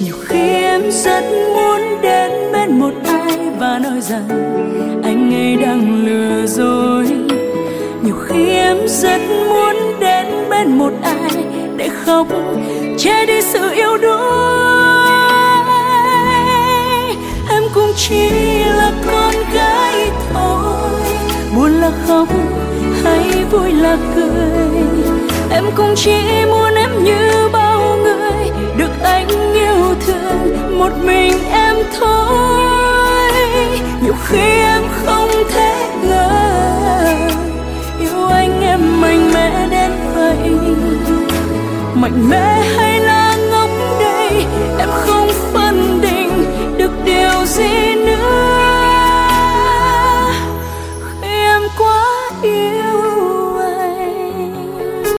nhiều khi em rất muốn đến bên một ai và nói rằng anh ấy đang lừa dối. Nhiều khi em rất muốn đến bên một ai để khóc, che đi sự yêu đuối. Em cũng chỉ là con gái thôi buồn là khóc hay vui là cười. Em cũng chỉ muốn em như bao một mình em thôi. Nhiều khi em không thể ngờ yêu anh em mạnh mẽ đến vậy. Mạnh mẽ hay là ngốc đây em không phân định được điều gì.